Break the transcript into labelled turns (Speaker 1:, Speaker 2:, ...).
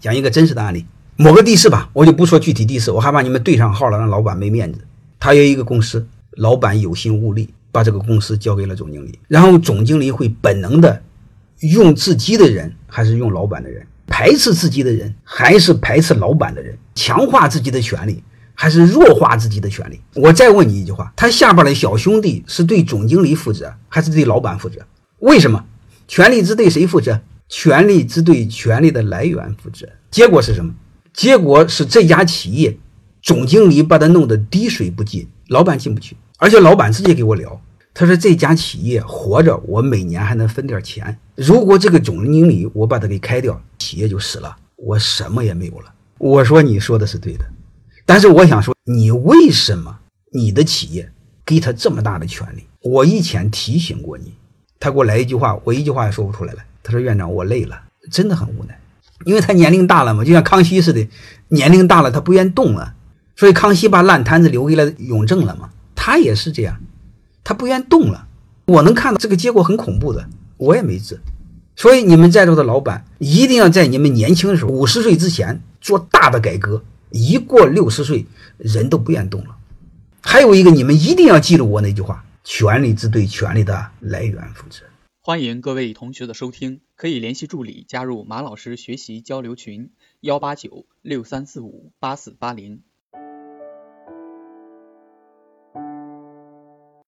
Speaker 1: 讲一个真实的案例，某个地市吧，我就不说具体地市，我害怕你们对上号了，让老板没面子。他有一个公司，老板有心无力，把这个公司交给了总经理，然后总经理会本能的用自己的人还是用老板的人，排斥自己的人还是排斥老板的人，强化自己的权利还是弱化自己的权利。我再问你一句话：他下边的小兄弟是对总经理负责，还是对老板负责？为什么？权力只对谁负责？权力只对权力的来源负责。结果是什么？结果是这家企业总经理把他弄得滴水不进，老板进不去。而且老板直接给我聊，他说这家企业活着，我每年还能分点钱。如果这个总经理我把他给开掉，企业就死了，我什么也没有了。我说你说的是对的，但是我想说，你为什么你的企业给他这么大的权利？我以前提醒过你。他给我来一句话，我一句话也说不出来了。他说：“院长，我累了，真的很无奈，因为他年龄大了嘛，就像康熙似的，年龄大了他不愿动了，所以康熙把烂摊子留给了雍正了嘛。他也是这样，他不愿动了。我能看到这个结果很恐怖的，我也没治。所以你们在座的老板一定要在你们年轻的时候，五十岁之前做大的改革，一过六十岁，人都不愿动了。还有一个，你们一定要记住我那句话。”权力之对权力的来源负责。
Speaker 2: 欢迎各位同学的收听，可以联系助理加入马老师学习交流群：幺八九六三四五八四八零。